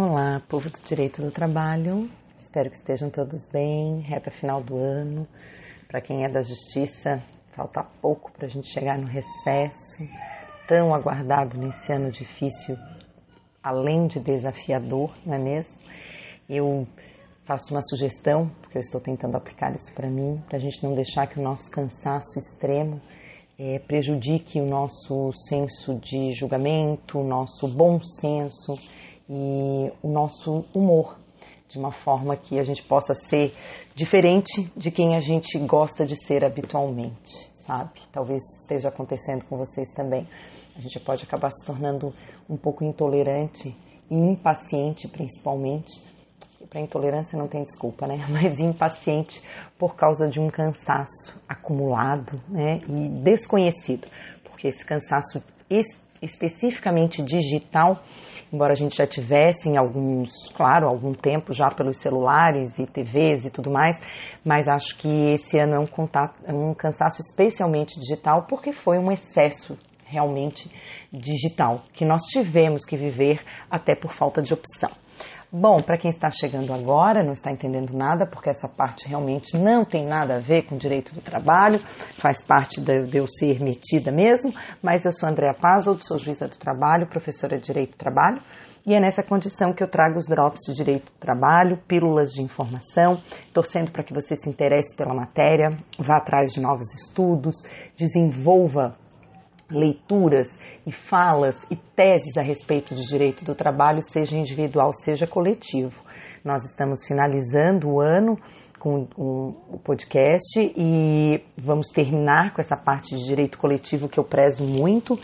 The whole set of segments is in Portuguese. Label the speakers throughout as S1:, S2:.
S1: Olá, povo do direito do trabalho. Espero que estejam todos bem. Reta final do ano. Para quem é da justiça, falta pouco para a gente chegar no recesso, tão aguardado nesse ano difícil, além de desafiador, não é mesmo? Eu faço uma sugestão, porque eu estou tentando aplicar isso para mim, para a gente não deixar que o nosso cansaço extremo é, prejudique o nosso senso de julgamento, o nosso bom senso e o nosso humor, de uma forma que a gente possa ser diferente de quem a gente gosta de ser habitualmente, sabe? Talvez esteja acontecendo com vocês também. A gente pode acabar se tornando um pouco intolerante e impaciente, principalmente. Para intolerância não tem desculpa, né? Mas impaciente por causa de um cansaço acumulado, né? E desconhecido, porque esse cansaço especificamente digital, embora a gente já tivesse em alguns, claro, algum tempo já pelos celulares e TVs e tudo mais, mas acho que esse ano é um, contato, é um cansaço especialmente digital porque foi um excesso realmente digital que nós tivemos que viver até por falta de opção. Bom, para quem está chegando agora, não está entendendo nada, porque essa parte realmente não tem nada a ver com direito do trabalho, faz parte de eu ser metida mesmo, mas eu sou Andréa Pazzo, sou juíza do trabalho, professora de direito do trabalho, e é nessa condição que eu trago os drops de direito do trabalho, pílulas de informação, torcendo para que você se interesse pela matéria, vá atrás de novos estudos, desenvolva leituras e falas e teses a respeito de direito do trabalho, seja individual, seja coletivo. Nós estamos finalizando o ano com o podcast e vamos terminar com essa parte de direito coletivo que eu prezo muito.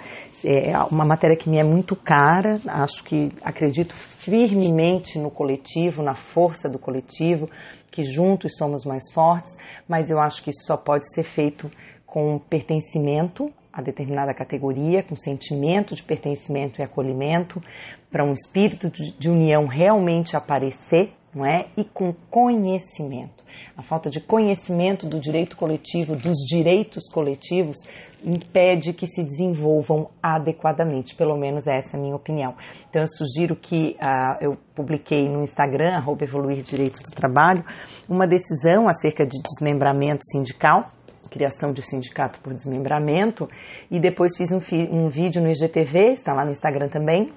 S1: É uma matéria que me é muito cara, acho que acredito firmemente no coletivo, na força do coletivo, que juntos somos mais fortes, mas eu acho que isso só pode ser feito com pertencimento a determinada categoria, com sentimento de pertencimento e acolhimento, para um espírito de união realmente aparecer, não é? E com conhecimento. A falta de conhecimento do direito coletivo, dos direitos coletivos, impede que se desenvolvam adequadamente, pelo menos essa é a minha opinião. Então eu sugiro que uh, eu publiquei no Instagram, arroba Evoluir Direito do Trabalho, uma decisão acerca de desmembramento sindical, criação de sindicato por desmembramento, e depois fiz um, um vídeo no IGTV, está lá no Instagram também,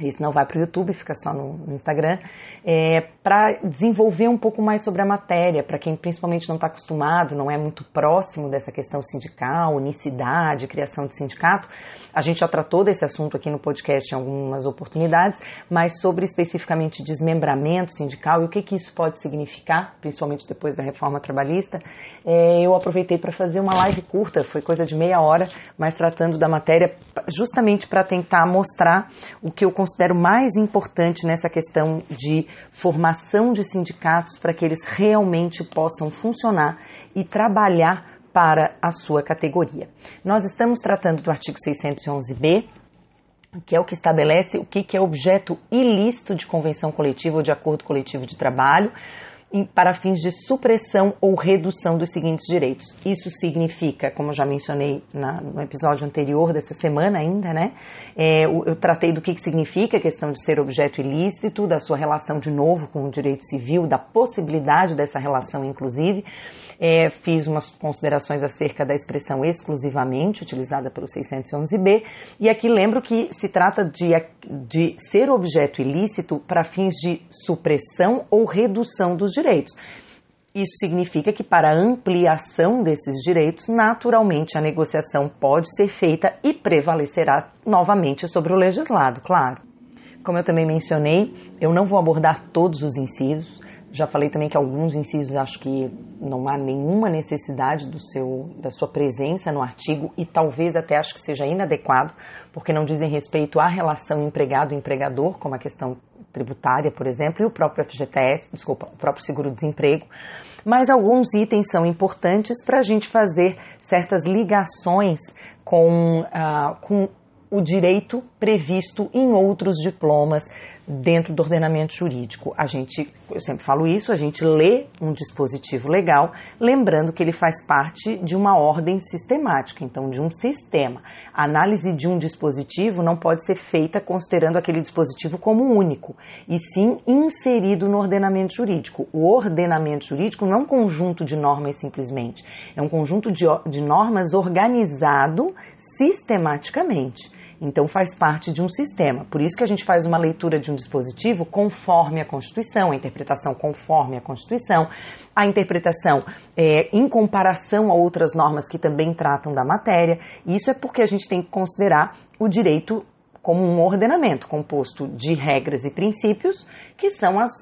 S1: isso não vai para o YouTube, fica só no, no Instagram, é, para desenvolver um pouco mais sobre a matéria, para quem principalmente não está acostumado, não é muito próximo dessa questão sindical, unicidade, criação de sindicato. A gente já tratou desse assunto aqui no podcast em algumas oportunidades, mas sobre especificamente desmembramento sindical e o que, que isso pode significar, principalmente depois da reforma trabalhista, é, eu aproveitei para fazer uma live curta, foi coisa de meia hora, mas tratando da matéria justamente para tentar mostrar o que eu considero mais importante nessa questão de formação de sindicatos para que eles realmente possam funcionar e trabalhar para a sua categoria. Nós estamos tratando do artigo 611b, que é o que estabelece o que é objeto ilícito de convenção coletiva ou de acordo coletivo de trabalho, para fins de supressão ou redução dos seguintes direitos. Isso significa, como eu já mencionei na, no episódio anterior dessa semana ainda, né? É, eu, eu, tratei do que, que significa a questão de ser objeto ilícito, da sua relação de novo com o direito civil, da possibilidade dessa relação, inclusive. É, fiz umas considerações acerca da expressão exclusivamente, utilizada pelo 611b, e aqui lembro que se trata de, de ser objeto ilícito para fins de supressão ou redução dos direitos. Isso significa que, para ampliação desses direitos, naturalmente a negociação pode ser feita e prevalecerá novamente sobre o legislado, claro. Como eu também mencionei, eu não vou abordar todos os incisos. Já falei também que alguns incisos acho que não há nenhuma necessidade do seu, da sua presença no artigo e talvez até acho que seja inadequado, porque não dizem respeito à relação empregado-empregador, como a questão tributária, por exemplo, e o próprio FGTS, desculpa, o próprio seguro-desemprego. Mas alguns itens são importantes para a gente fazer certas ligações com, uh, com o direito previsto em outros diplomas dentro do ordenamento jurídico. A gente, eu sempre falo isso, a gente lê um dispositivo legal, lembrando que ele faz parte de uma ordem sistemática, então de um sistema. A análise de um dispositivo não pode ser feita considerando aquele dispositivo como único, e sim inserido no ordenamento jurídico. O ordenamento jurídico não é um conjunto de normas simplesmente, é um conjunto de, de normas organizado sistematicamente. Então faz parte de um sistema. Por isso que a gente faz uma leitura de um dispositivo conforme a Constituição, a interpretação conforme a Constituição, a interpretação é, em comparação a outras normas que também tratam da matéria. Isso é porque a gente tem que considerar o direito como um ordenamento composto de regras e princípios que são as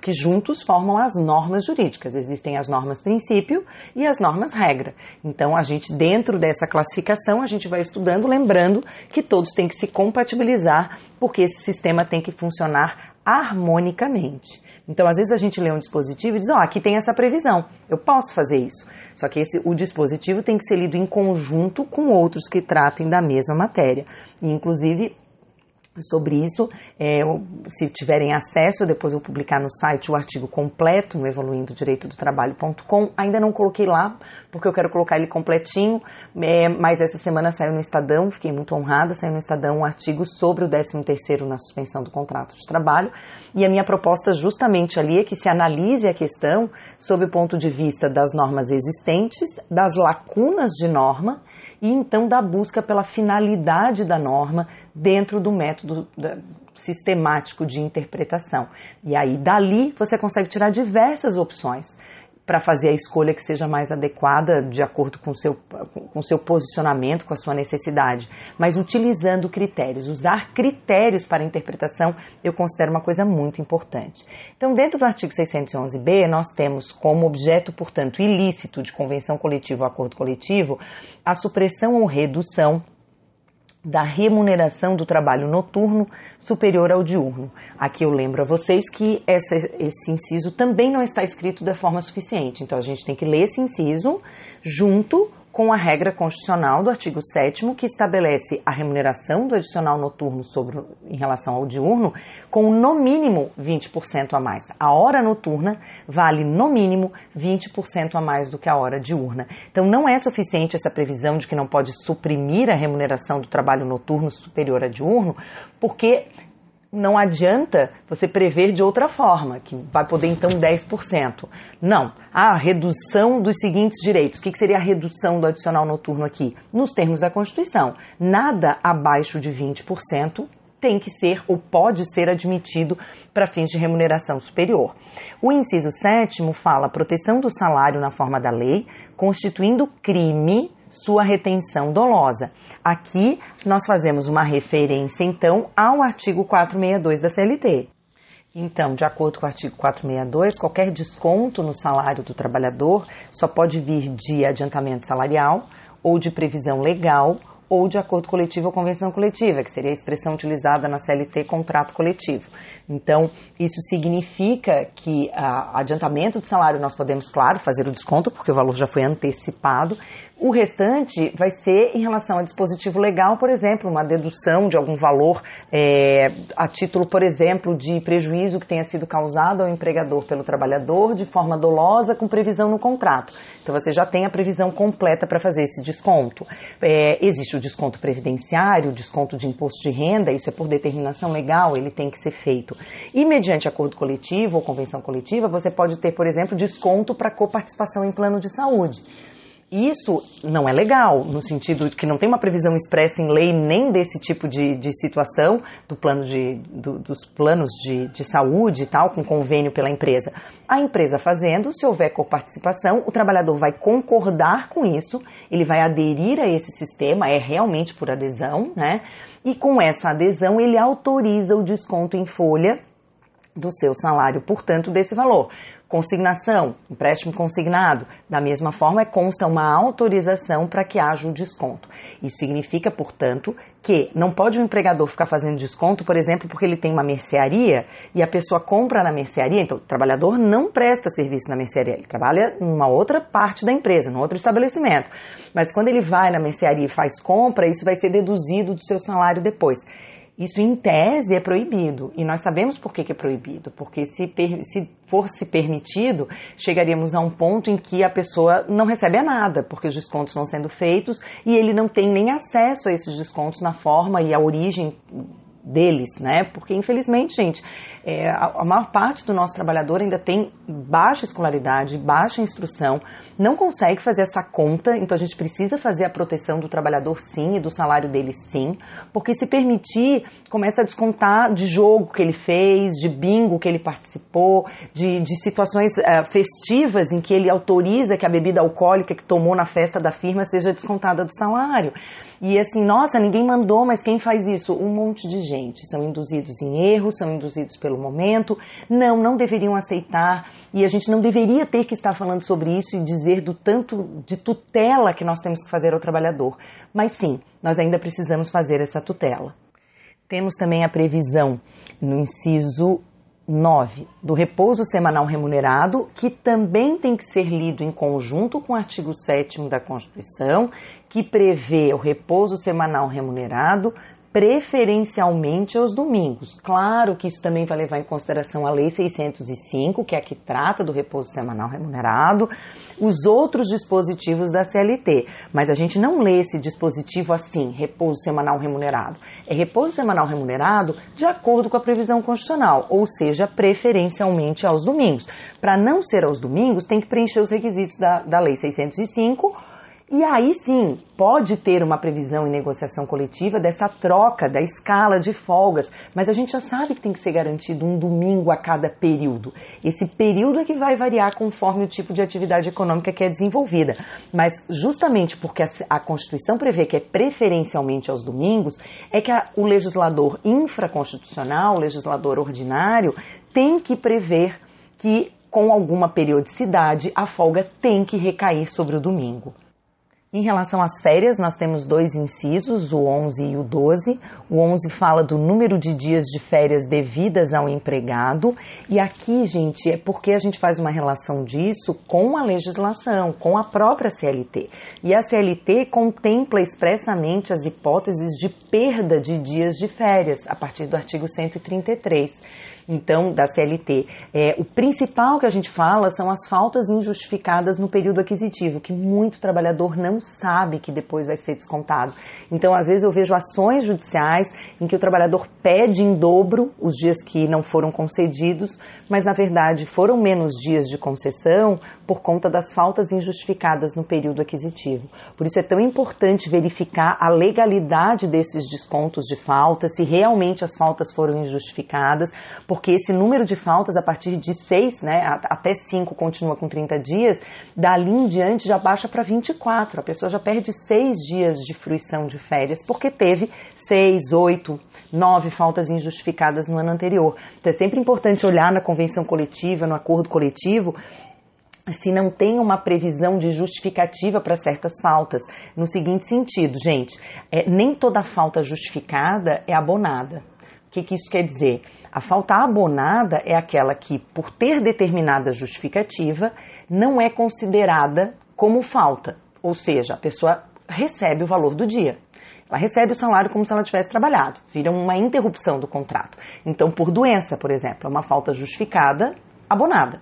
S1: que juntos formam as normas jurídicas. Existem as normas princípio e as normas regra. Então a gente dentro dessa classificação a gente vai estudando, lembrando que todos têm que se compatibilizar porque esse sistema tem que funcionar harmonicamente. Então, às vezes a gente lê um dispositivo e diz: "Ó, oh, aqui tem essa previsão. Eu posso fazer isso". Só que esse, o dispositivo tem que ser lido em conjunto com outros que tratem da mesma matéria. E, inclusive, sobre isso. É, se tiverem acesso, depois eu vou publicar no site o artigo completo no evoluindodireitodotrabalho.com. Ainda não coloquei lá, porque eu quero colocar ele completinho, é, mas essa semana saiu no Estadão, fiquei muito honrada, saiu no Estadão um artigo sobre o 13º na suspensão do contrato de trabalho, e a minha proposta justamente ali é que se analise a questão sob o ponto de vista das normas existentes, das lacunas de norma, e então da busca pela finalidade da norma dentro do método sistemático de interpretação. E aí, dali, você consegue tirar diversas opções para fazer a escolha que seja mais adequada de acordo com o seu, com seu posicionamento, com a sua necessidade, mas utilizando critérios. Usar critérios para interpretação eu considero uma coisa muito importante. Então, dentro do artigo 611b, nós temos como objeto, portanto, ilícito de convenção coletiva ou acordo coletivo a supressão ou redução da remuneração do trabalho noturno superior ao diurno. Aqui eu lembro a vocês que essa, esse inciso também não está escrito da forma suficiente, então a gente tem que ler esse inciso junto com a regra constitucional do artigo 7 que estabelece a remuneração do adicional noturno sobre, em relação ao diurno com no mínimo 20% a mais. A hora noturna vale no mínimo 20% a mais do que a hora diurna. Então não é suficiente essa previsão de que não pode suprimir a remuneração do trabalho noturno superior a diurno, porque não adianta você prever de outra forma, que vai poder então 10%. Não. A redução dos seguintes direitos. O que seria a redução do adicional noturno aqui? Nos termos da Constituição, nada abaixo de 20% tem que ser ou pode ser admitido para fins de remuneração superior. O inciso 7 fala proteção do salário na forma da lei, constituindo crime sua retenção dolosa. Aqui nós fazemos uma referência então ao artigo 462 da CLT. Então, de acordo com o artigo 462, qualquer desconto no salário do trabalhador só pode vir de adiantamento salarial ou de previsão legal ou de acordo coletivo ou convenção coletiva, que seria a expressão utilizada na CLT contrato coletivo. Então, isso significa que a adiantamento de salário nós podemos, claro, fazer o desconto, porque o valor já foi antecipado, o restante vai ser em relação a dispositivo legal, por exemplo, uma dedução de algum valor é, a título, por exemplo, de prejuízo que tenha sido causado ao empregador pelo trabalhador de forma dolosa com previsão no contrato. Então você já tem a previsão completa para fazer esse desconto. É, existe o desconto previdenciário, o desconto de imposto de renda, isso é por determinação legal, ele tem que ser feito. E mediante acordo coletivo ou convenção coletiva, você pode ter, por exemplo, desconto para coparticipação em plano de saúde. Isso não é legal, no sentido de que não tem uma previsão expressa em lei nem desse tipo de, de situação, do plano de, do, dos planos de, de saúde e tal, com convênio pela empresa. A empresa fazendo, se houver coparticipação, o trabalhador vai concordar com isso, ele vai aderir a esse sistema, é realmente por adesão, né? E com essa adesão, ele autoriza o desconto em folha do seu salário, portanto, desse valor. Consignação, empréstimo consignado, da mesma forma, consta uma autorização para que haja o desconto. Isso significa, portanto, que não pode o um empregador ficar fazendo desconto, por exemplo, porque ele tem uma mercearia e a pessoa compra na mercearia, então o trabalhador não presta serviço na mercearia, ele trabalha numa outra parte da empresa, num outro estabelecimento. Mas quando ele vai na mercearia e faz compra, isso vai ser deduzido do seu salário depois. Isso, em tese, é proibido. E nós sabemos por que, é proibido. Porque se, se fosse permitido, chegaríamos a um ponto em que a pessoa não recebe nada, porque os descontos estão sendo feitos e ele não tem nem acesso a esses descontos na forma e a origem deles, né? Porque infelizmente, gente, é, a, a, maior parte do nosso trabalhador ainda tem baixa escolaridade, baixa instrução, não consegue fazer essa conta, então a gente precisa fazer a proteção do trabalhador sim e do salário dele sim, porque se permitir, começa a descontar de jogo que ele fez, de bingo que ele participou, de, de situações uh, festivas em que ele autoriza que a bebida alcoólica que tomou na festa da firma seja descontada do salário. E assim, nossa, ninguém mandou, mas quem faz isso? Um monte de gente. São induzidos em erros, são induzidos pelo momento. Não, não deveriam aceitar. E a gente não deveria ter que estar falando sobre isso e dizer do tanto de tutela que nós temos que fazer ao trabalhador. Mas sim, nós ainda precisamos fazer essa tutela. Temos também a previsão no inciso 9. Do repouso semanal remunerado, que também tem que ser lido em conjunto com o artigo 7 da Constituição, que prevê o repouso semanal remunerado preferencialmente aos domingos. Claro que isso também vai levar em consideração a Lei 605, que é a que trata do repouso semanal remunerado, os outros dispositivos da CLT. Mas a gente não lê esse dispositivo assim, repouso semanal remunerado. É repouso semanal remunerado de acordo com a previsão constitucional, ou seja, preferencialmente aos domingos. Para não ser aos domingos, tem que preencher os requisitos da, da Lei 605 e aí sim, pode ter uma previsão em negociação coletiva dessa troca, da escala de folgas, mas a gente já sabe que tem que ser garantido um domingo a cada período. Esse período é que vai variar conforme o tipo de atividade econômica que é desenvolvida. Mas justamente porque a, Constituição prevê que é preferencialmente aos domingos, é que a, o legislador infraconstitucional, o legislador ordinário, tem que prever que com alguma periodicidade a folga tem que recair sobre o domingo. Em relação às férias, nós temos dois incisos, o 11 e o 12. O 11 fala do número de dias de férias devidas ao empregado, e aqui, gente, é porque a gente faz uma relação disso com a legislação, com a própria CLT. E a CLT contempla expressamente as hipóteses de perda de dias de férias a partir do artigo 133 então, da CLT. É, o principal que a gente fala são as faltas injustificadas no período aquisitivo, que muito trabalhador não sabe que depois vai ser descontado. Então, às vezes eu vejo ações judiciais em que o trabalhador pede em dobro os dias que não foram concedidos, mas na verdade foram menos dias de concessão por conta das faltas injustificadas no período aquisitivo. Por isso é tão importante verificar a legalidade desses descontos de falta, se realmente as faltas foram injustificadas, porque esse número de faltas a partir de seis, né, até cinco continua com 30 dias, dali em diante já baixa para 24. A pessoa já perde seis dias de fruição de férias porque teve seis, oito, nove faltas injustificadas no ano anterior. Então é sempre importante olhar na convenção coletiva, no acordo coletivo, se não tem uma previsão de justificativa para certas faltas. No seguinte sentido, gente, é, nem toda falta justificada é abonada. O que, que isso quer dizer? A falta abonada é aquela que, por ter determinada justificativa, não é considerada como falta. Ou seja, a pessoa recebe o valor do dia. Ela recebe o salário como se ela tivesse trabalhado. Vira uma interrupção do contrato. Então, por doença, por exemplo, é uma falta justificada, abonada.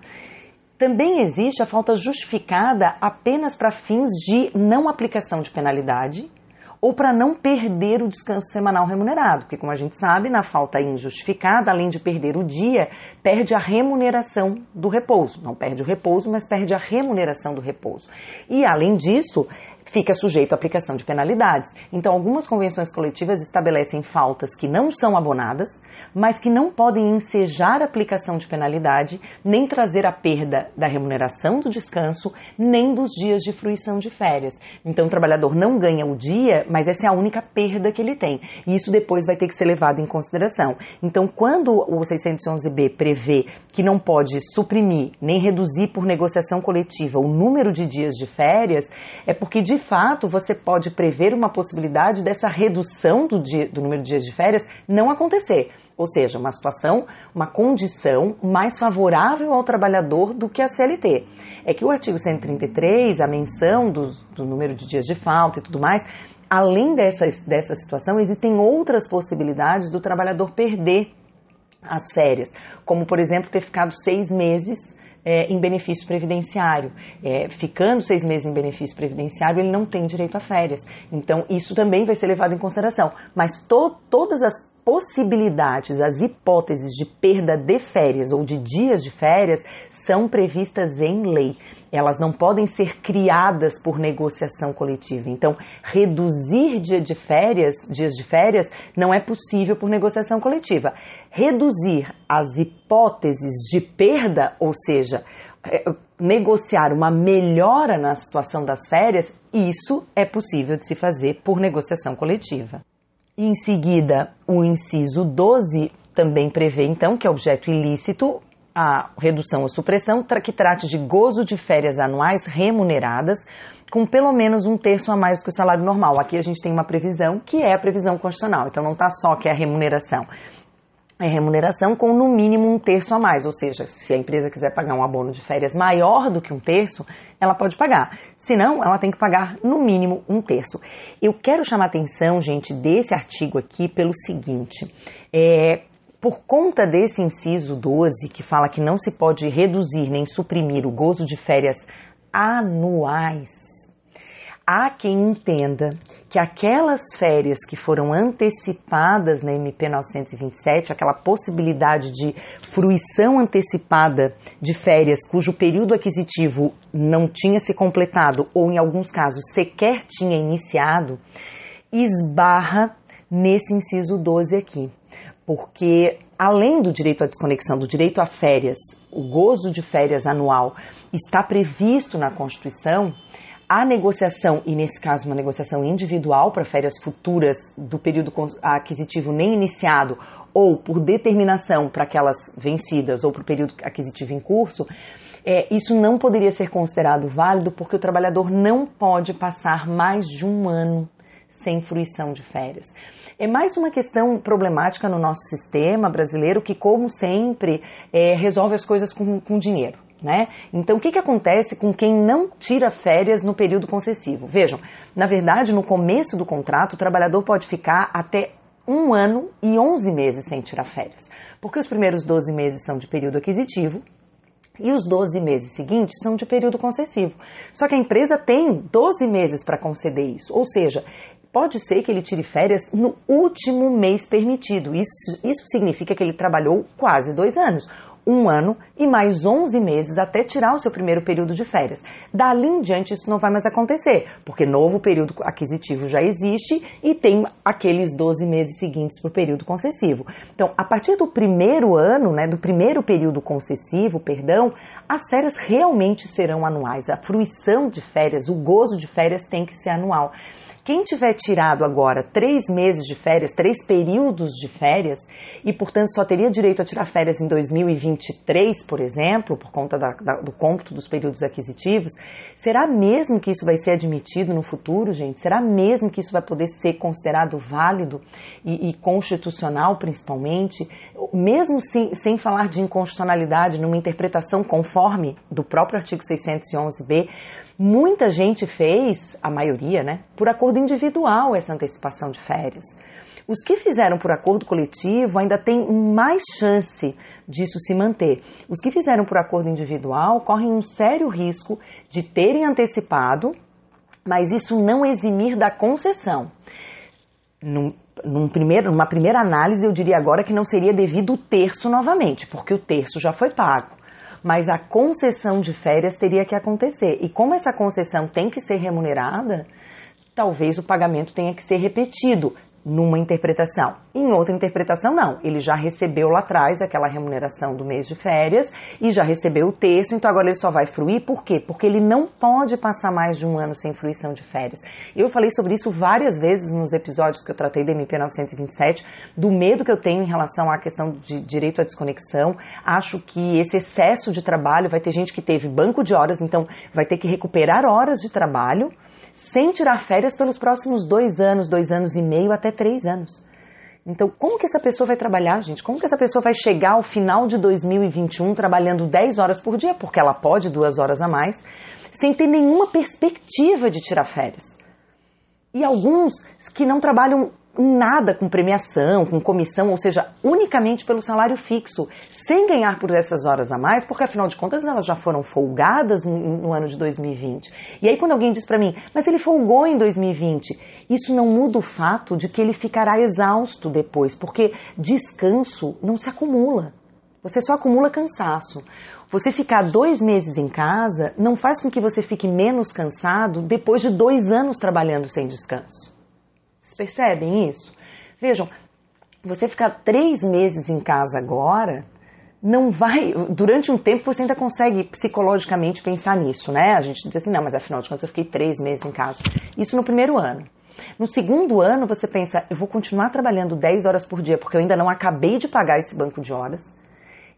S1: Também existe a falta justificada apenas para fins de não aplicação de penalidade ou para não perder o descanso semanal remunerado, porque como a gente sabe, na falta injustificada, além de perder o dia, perde a remuneração do repouso. Não perde o repouso, mas perde a remuneração do repouso. E além disso, fica sujeito à aplicação de penalidades. Então, algumas convenções coletivas estabelecem faltas que não são abonadas, mas que não podem ensejar a aplicação de penalidade, nem trazer a perda da remuneração do descanso, nem dos dias de fruição de férias. Então, o trabalhador não ganha o dia, mas essa é a única perda que ele tem. E isso depois vai ter que ser levado em consideração. Então, quando o 611B prevê que não pode suprimir nem reduzir por negociação coletiva o número de dias de férias, é porque de de fato você pode prever uma possibilidade dessa redução do, dia, do número de dias de férias não acontecer. Ou seja, uma situação, uma condição mais favorável ao trabalhador do que a CLT. É que o artigo 133, a menção do, do número de dias de falta e tudo mais, além dessa, dessa situação, existem outras possibilidades do trabalhador perder as férias, como por exemplo ter ficado seis meses é, em benefício previdenciário. É, ficando seis meses em benefício previdenciário, ele não tem direito a férias. Então, isso também vai ser levado em consideração. Mas to todas as possibilidades, as hipóteses de perda de férias ou de dias de férias são previstas em lei. Elas não podem ser criadas por negociação coletiva. Então, reduzir dia de férias, dias de férias, não é possível por negociação coletiva. Reduzir as hipóteses de perda, ou seja, é, negociar uma melhora na situação das férias, isso é possível de se fazer por negociação coletiva. Em seguida, o inciso 12 também prevê, então, que é objeto ilícito a redução ou supressão que trate de gozo de férias anuais remuneradas com pelo menos um terço a mais do que o salário normal. Aqui a gente tem uma previsão que é a previsão constitucional, então não está só que é a remuneração é remuneração com no mínimo um terço a mais, ou seja, se a empresa quiser pagar um abono de férias maior do que um terço, ela pode pagar. Se não, ela tem que pagar no mínimo um terço. Eu quero chamar atenção, gente, desse artigo aqui pelo seguinte: é, por conta desse inciso 12, que fala que não se pode reduzir nem suprimir o gozo de férias anuais há quem entenda que aquelas férias que foram antecipadas na MP 927, aquela possibilidade de fruição antecipada de férias cujo período aquisitivo não tinha se completado ou, em alguns casos, sequer tinha iniciado, esbarra nesse inciso 12 aqui. Porque, além do direito à desconexão, do direito a férias, o gozo de férias anual está previsto na Constituição, a negociação, e nesse caso uma negociação individual para férias futuras do período aquisitivo nem iniciado, ou por determinação para aquelas vencidas ou para o período aquisitivo em curso, é, isso não poderia ser considerado válido porque o trabalhador não pode passar mais de um ano sem fruição de férias. É mais uma questão problemática no nosso sistema brasileiro que, como sempre, é, resolve as coisas com, com dinheiro. Né? Então, o que, que acontece com quem não tira férias no período concessivo? Vejam, na verdade, no começo do contrato, o trabalhador pode ficar até um ano e 11 meses sem tirar férias, porque os primeiros 12 meses são de período aquisitivo e os 12 meses seguintes são de período concessivo. Só que a empresa tem 12 meses para conceder isso, ou seja, pode ser que ele tire férias no último mês permitido. Isso, isso significa que ele trabalhou quase dois anos um ano e mais 11 meses até tirar o seu primeiro período de férias. Dali em diante isso não vai mais acontecer, porque novo período aquisitivo já existe e tem aqueles 12 meses seguintes para o período concessivo. Então, a partir do primeiro ano, né, do primeiro período concessivo, perdão, as férias realmente serão anuais. A fruição de férias, o gozo de férias tem que ser anual. Quem tiver tirado agora três meses de férias, três períodos de férias, e portanto só teria direito a tirar férias em 2023, por exemplo, por conta da, da, do cômputo dos períodos aquisitivos, será mesmo que isso vai ser admitido no futuro, gente? Será mesmo que isso vai poder ser considerado válido e, e constitucional, principalmente? Mesmo sem, sem falar de inconstitucionalidade numa interpretação conforme do próprio artigo 611b, Muita gente fez, a maioria, né, por acordo individual essa antecipação de férias. Os que fizeram por acordo coletivo ainda têm mais chance disso se manter. Os que fizeram por acordo individual correm um sério risco de terem antecipado, mas isso não eximir da concessão. Num, num primeiro, numa primeira análise, eu diria agora que não seria devido o terço novamente, porque o terço já foi pago mas a concessão de férias teria que acontecer. E como essa concessão tem que ser remunerada, talvez o pagamento tenha que ser repetido numa interpretação. Em outra interpretação, não. Ele já recebeu lá atrás aquela remuneração do mês de férias e já recebeu o terço, então agora ele só vai fruir. Por quê? Porque ele não pode passar mais de um ano sem fruição de férias. Eu falei sobre isso várias vezes nos episódios que eu tratei da MP 927, do medo que eu tenho em relação à questão de direito à desconexão. Acho que esse excesso de trabalho vai ter gente que teve banco de horas, então vai ter que recuperar horas de trabalho sem tirar férias pelos próximos dois anos, dois anos e meio até três anos. Então, como que essa pessoa vai trabalhar, gente? Como que essa pessoa vai chegar ao final de 2021 trabalhando 10 horas por dia, porque ela pode duas horas a mais, sem ter nenhuma perspectiva de tirar férias? e alguns que não trabalham nada com premiação, com comissão, ou seja, unicamente pelo salário fixo, sem ganhar por essas horas a mais, porque afinal de contas elas já foram folgadas no, no ano de 2020. E aí quando alguém diz para mim, mas ele folgou em 2020, isso não muda o fato de que ele ficará exausto depois, porque descanso não se acumula. Você só acumula cansaço. Você ficar dois meses em casa não faz com que você fique menos cansado depois de dois anos trabalhando sem descanso. Vocês percebem isso? Vejam, você ficar três meses em casa agora não vai. Durante um tempo você ainda consegue psicologicamente pensar nisso, né? A gente diz assim, não, mas afinal de contas eu fiquei três meses em casa. Isso no primeiro ano. No segundo ano você pensa, eu vou continuar trabalhando 10 horas por dia porque eu ainda não acabei de pagar esse banco de horas.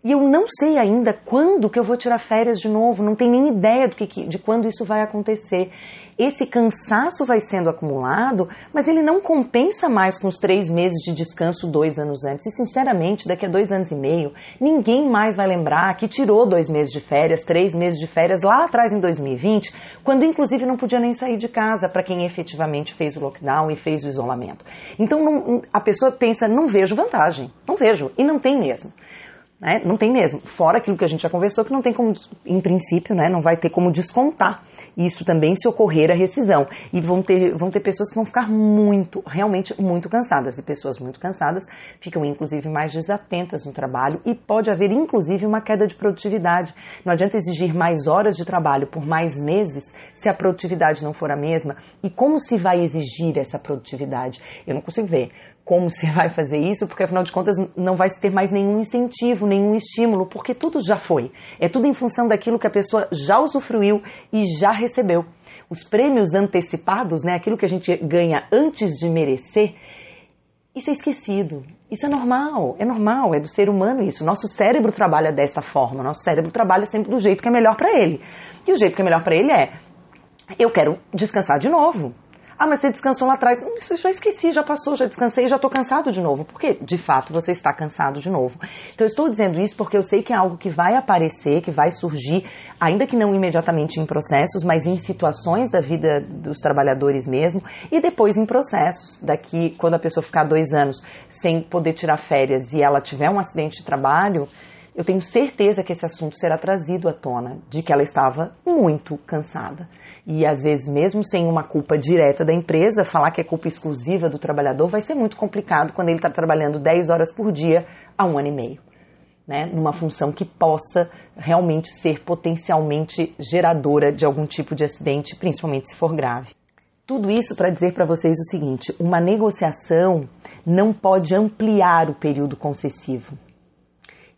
S1: E eu não sei ainda quando que eu vou tirar férias de novo, não tenho nem ideia do que, de quando isso vai acontecer esse cansaço vai sendo acumulado, mas ele não compensa mais com os três meses de descanso dois anos antes. E, sinceramente, daqui a dois anos e meio, ninguém mais vai lembrar que tirou dois meses de férias, três meses de férias lá atrás em 2020, quando inclusive não podia nem sair de casa para quem efetivamente fez o lockdown e fez o isolamento. Então não, a pessoa pensa, não vejo vantagem, não vejo, e não tem mesmo. Né? Não tem mesmo. Fora aquilo que a gente já conversou, que não tem como, em princípio, né? não vai ter como descontar isso também se ocorrer a rescisão. E vão ter, vão ter pessoas que vão ficar muito, realmente muito cansadas. E pessoas muito cansadas ficam, inclusive, mais desatentas no trabalho e pode haver, inclusive, uma queda de produtividade. Não adianta exigir mais horas de trabalho por mais meses se a produtividade não for a mesma. E como se vai exigir essa produtividade? Eu não consigo ver como você vai fazer isso, porque afinal de contas não vai ter mais nenhum incentivo, nenhum estímulo, porque tudo já foi. É tudo em função daquilo que a pessoa já usufruiu e já recebeu. Os prêmios antecipados, né, aquilo que a gente ganha antes de merecer, isso é esquecido. Isso é normal, é normal, é do ser humano isso. Nosso cérebro trabalha dessa forma, nosso cérebro trabalha sempre do jeito que é melhor para ele. E o jeito que é melhor para ele é: eu quero descansar de novo. Ah, mas você descansou lá atrás. Isso eu já esqueci, já passou, já descansei, já estou cansado de novo. Porque, de fato, você está cansado de novo. Então, eu estou dizendo isso porque eu sei que é algo que vai aparecer, que vai surgir, ainda que não imediatamente em processos, mas em situações da vida dos trabalhadores mesmo, e depois em processos. Daqui, quando a pessoa ficar dois anos sem poder tirar férias e ela tiver um acidente de trabalho, eu tenho certeza que esse assunto será trazido à tona, de que ela estava muito cansada. E às vezes, mesmo sem uma culpa direta da empresa, falar que é culpa exclusiva do trabalhador vai ser muito complicado quando ele está trabalhando 10 horas por dia há um ano e meio. Né, numa função que possa realmente ser potencialmente geradora de algum tipo de acidente, principalmente se for grave. Tudo isso para dizer para vocês o seguinte: uma negociação não pode ampliar o período concessivo.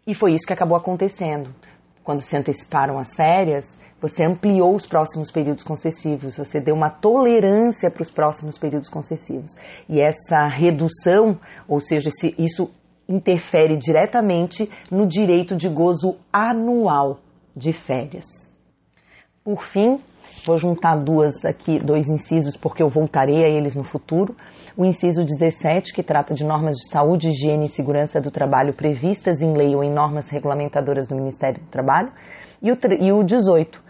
S1: E foi isso que acabou acontecendo. Quando se anteciparam as férias, você ampliou os próximos períodos concessivos, você deu uma tolerância para os próximos períodos concessivos. E essa redução, ou seja, isso interfere diretamente no direito de gozo anual de férias. Por fim, vou juntar duas aqui, dois incisos, porque eu voltarei a eles no futuro. O inciso 17, que trata de normas de saúde, higiene e segurança do trabalho previstas em lei ou em normas regulamentadoras do Ministério do Trabalho. E o, e o 18,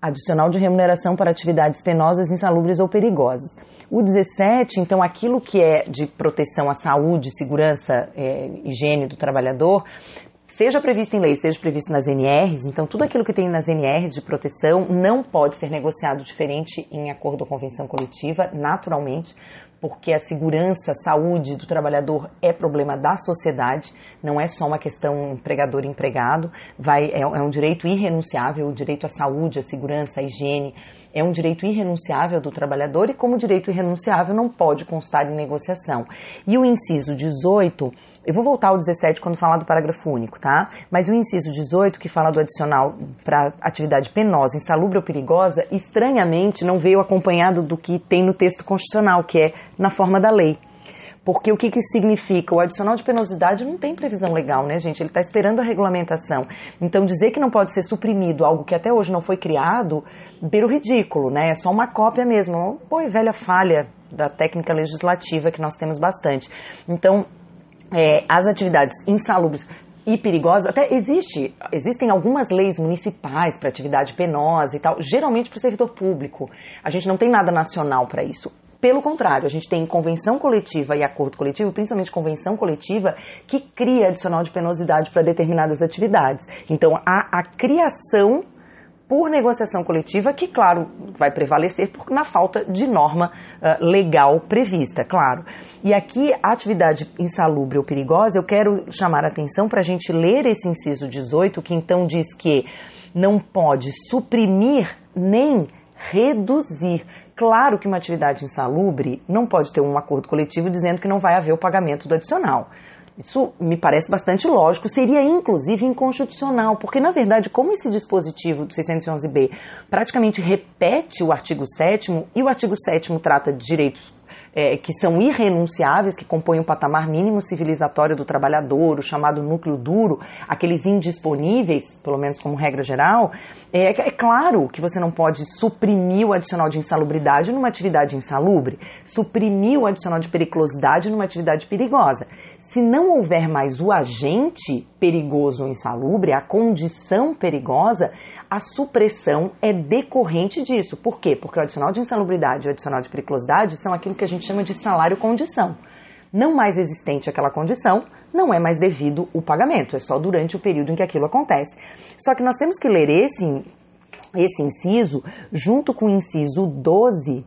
S1: adicional de remuneração para atividades penosas, insalubres ou perigosas. O 17, então, aquilo que é de proteção à saúde, segurança, é, higiene do trabalhador, seja previsto em lei, seja previsto nas NRs, então tudo aquilo que tem nas NRs de proteção não pode ser negociado diferente em acordo a convenção coletiva, naturalmente, porque a segurança, a saúde do trabalhador é problema da sociedade, não é só uma questão empregador-empregado, é, é um direito irrenunciável, o direito à saúde, à segurança, à higiene, é um direito irrenunciável do trabalhador e, como direito irrenunciável, não pode constar em negociação. E o inciso 18, eu vou voltar ao 17 quando falar do parágrafo único, tá? Mas o inciso 18, que fala do adicional para atividade penosa, insalubre ou perigosa, estranhamente não veio acompanhado do que tem no texto constitucional, que é na forma da lei. Porque o que, que significa? O adicional de penosidade não tem previsão legal, né, gente? Ele está esperando a regulamentação. Então, dizer que não pode ser suprimido algo que até hoje não foi criado, beira o ridículo, né? É só uma cópia mesmo. Boa velha falha da técnica legislativa que nós temos bastante. Então, é, as atividades insalubres e perigosas, até existe, existem algumas leis municipais para atividade penosa e tal, geralmente para o servidor público. A gente não tem nada nacional para isso Pelo contrário, a gente tem convenção coletiva e acordo coletivo, principalmente convenção coletiva, que cria adicional de penosidade para determinadas atividades. Então, há a criação por negociação coletiva, que, claro, vai prevalecer por, na falta de norma uh, legal prevista, claro. E aqui, a atividade insalubre ou perigosa, eu quero chamar a atenção para a gente ler esse inciso 18, que então diz que não pode suprimir nem reduzir. Claro que uma atividade insalubre não pode ter um acordo coletivo dizendo que não vai haver o pagamento do adicional. Isso me parece bastante lógico, seria inclusive inconstitucional, porque na verdade, como esse dispositivo do 611B praticamente repete o artigo 7 e o artigo 7 trata de direitos é, que são irrenunciáveis, que compõem o patamar mínimo civilizatório do trabalhador, o chamado núcleo duro, aqueles indisponíveis, pelo menos como regra geral, é, é claro que você não pode suprimir o adicional de insalubridade numa atividade insalubre, suprimir o adicional de periculosidade numa atividade perigosa. Se não houver mais o agente perigoso ou insalubre, a condição perigosa, a supressão é decorrente disso. Por quê? Porque o adicional de insalubridade e o adicional de periculosidade são aquilo que a gente chama de salário-condição. Não mais existente aquela condição, não é mais devido o pagamento, é só durante o período em que aquilo acontece. Só que nós temos que ler esse, esse inciso junto com o inciso 12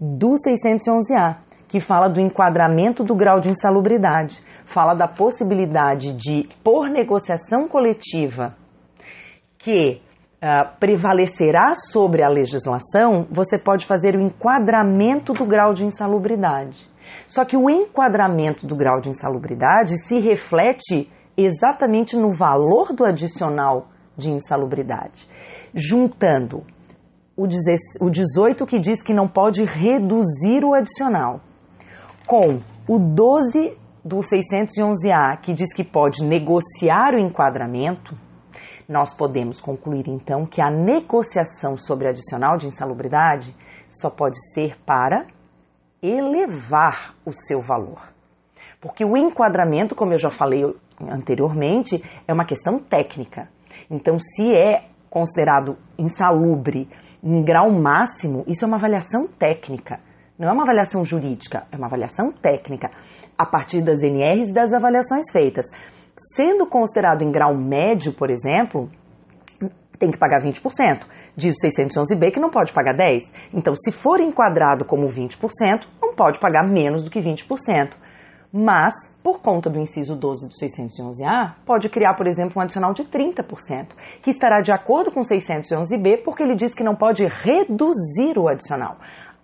S1: do 611A, que fala do enquadramento do grau de insalubridade, fala da possibilidade de, por negociação coletiva, que uh, prevalecerá sobre a legislação, você pode fazer o enquadramento do grau de insalubridade. Só que o enquadramento do grau de insalubridade se reflete exatamente no valor do adicional de insalubridade, juntando o 18 que diz que não pode reduzir o adicional, com o 12 do 611A que diz que pode negociar o enquadramento, nós podemos concluir então que a negociação sobre adicional de insalubridade só pode ser para elevar o seu valor. Porque o enquadramento, como eu já falei anteriormente, é uma questão técnica. Então, se é considerado insalubre em grau máximo, isso é uma avaliação técnica. Não é uma avaliação jurídica, é uma avaliação técnica, a partir das NRs e das avaliações feitas. Sendo considerado em grau médio, por exemplo, tem que pagar 20%. Diz o 611B que não pode pagar 10%. Então, se for enquadrado como 20%, não pode pagar menos do que 20%. Mas, por conta do inciso 12 do 611A, pode criar, por exemplo, um adicional de 30%, que estará de acordo com o 611B, porque ele diz que não pode reduzir o adicional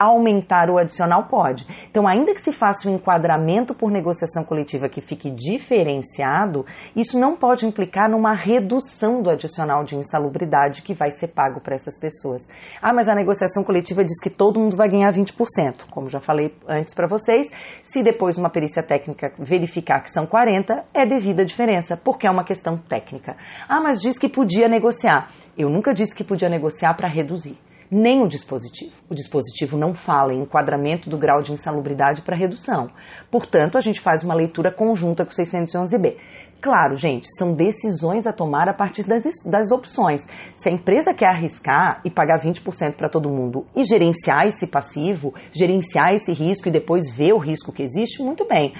S1: aumentar o adicional pode. Então, ainda que se faça um enquadramento por negociação coletiva que fique diferenciado, isso não pode implicar numa redução do adicional de insalubridade que vai ser pago para essas pessoas. Ah, mas a negociação coletiva diz que todo mundo vai ganhar 20%. Como já falei antes para vocês, se depois uma perícia técnica verificar que são 40, é devida a diferença, porque é uma questão técnica. Ah, mas diz que podia negociar. Eu nunca disse que podia negociar para reduzir nem o dispositivo. O dispositivo não fala em enquadramento do grau de insalubridade para redução. Portanto, a gente faz uma leitura conjunta com o 611B. Claro, gente, são decisões a tomar a partir das, das opções. Se a empresa quer arriscar e pagar 20% para todo mundo e gerenciar esse passivo, gerenciar esse risco e depois ver o risco que existe, muito bem.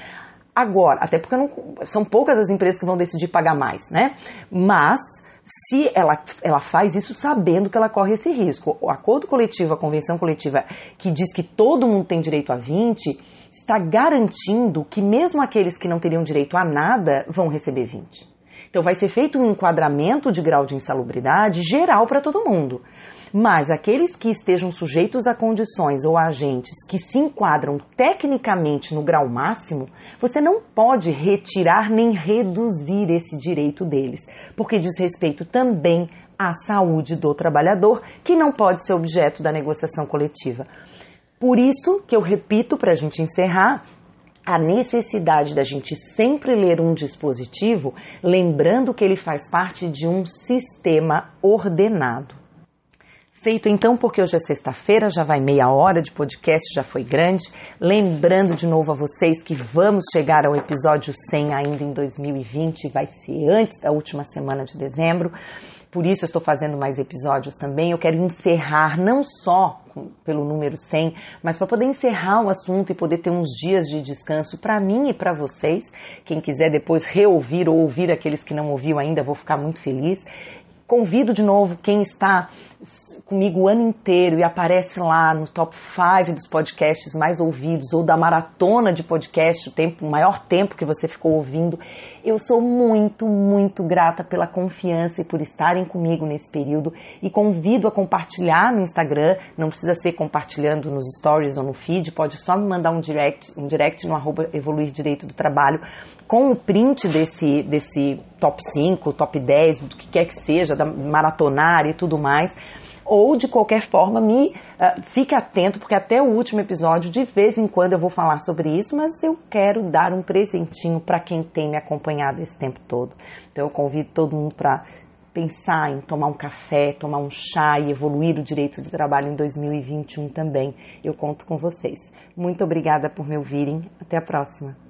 S1: Agora, até porque não, são poucas as empresas que vão decidir pagar mais, né? Mas se ela, ela faz isso sabendo que ela corre esse risco. O acordo coletivo, a convenção coletiva, que diz que todo mundo tem direito a 20, está garantindo que mesmo aqueles que não teriam direito a nada vão receber 20. Então vai ser feito um enquadramento de grau de insalubridade geral para todo mundo. Mas aqueles que estejam sujeitos a condições ou a agentes que se enquadram tecnicamente no grau máximo, você não pode retirar nem reduzir esse direito deles, porque diz respeito também à saúde do trabalhador, que não pode ser objeto da negociação coletiva. Por isso que eu repito para a gente encerrar a necessidade da gente sempre ler um dispositivo, lembrando que ele faz parte de um sistema ordenado. Feito então, porque hoje é sexta-feira, já vai meia hora de podcast, já foi grande. Lembrando de novo a vocês que vamos chegar ao episódio 100 ainda em 2020, vai ser antes da última semana de dezembro. por isso eu estou fazendo mais episódios também. Eu quero encerrar não só pelo número 100, mas para poder encerrar o assunto e poder ter uns dias de descanso para mim e para vocês. Quem quiser depois reouvir ou ouvir aqueles que não ouviu ainda, vou ficar muito feliz. Convido de novo quem está comigo o ano inteiro e aparece lá no top 5 dos podcasts mais ouvidos ou da maratona de podcast, o tempo, o maior tempo que você ficou ouvindo. Eu sou muito, muito grata pela confiança e por estarem comigo nesse período. E convido a compartilhar no Instagram, não precisa ser compartilhando nos stories ou no feed, pode só me mandar um direct, um direct no arroba evoluir direito do trabalho com o print desse, desse top 5, top 10, do que quer que seja, da maratonar e tudo mais ou de qualquer forma me uh, fique atento porque até o último episódio de vez em quando eu vou falar sobre isso, mas eu quero dar um presentinho para quem tem me acompanhado esse tempo todo. Então eu convido todo mundo para pensar em tomar um café, tomar um chá e evoluir o direito de trabalho em 2021 também. Eu conto com vocês. Muito obrigada por me ouvirem. Até a próxima.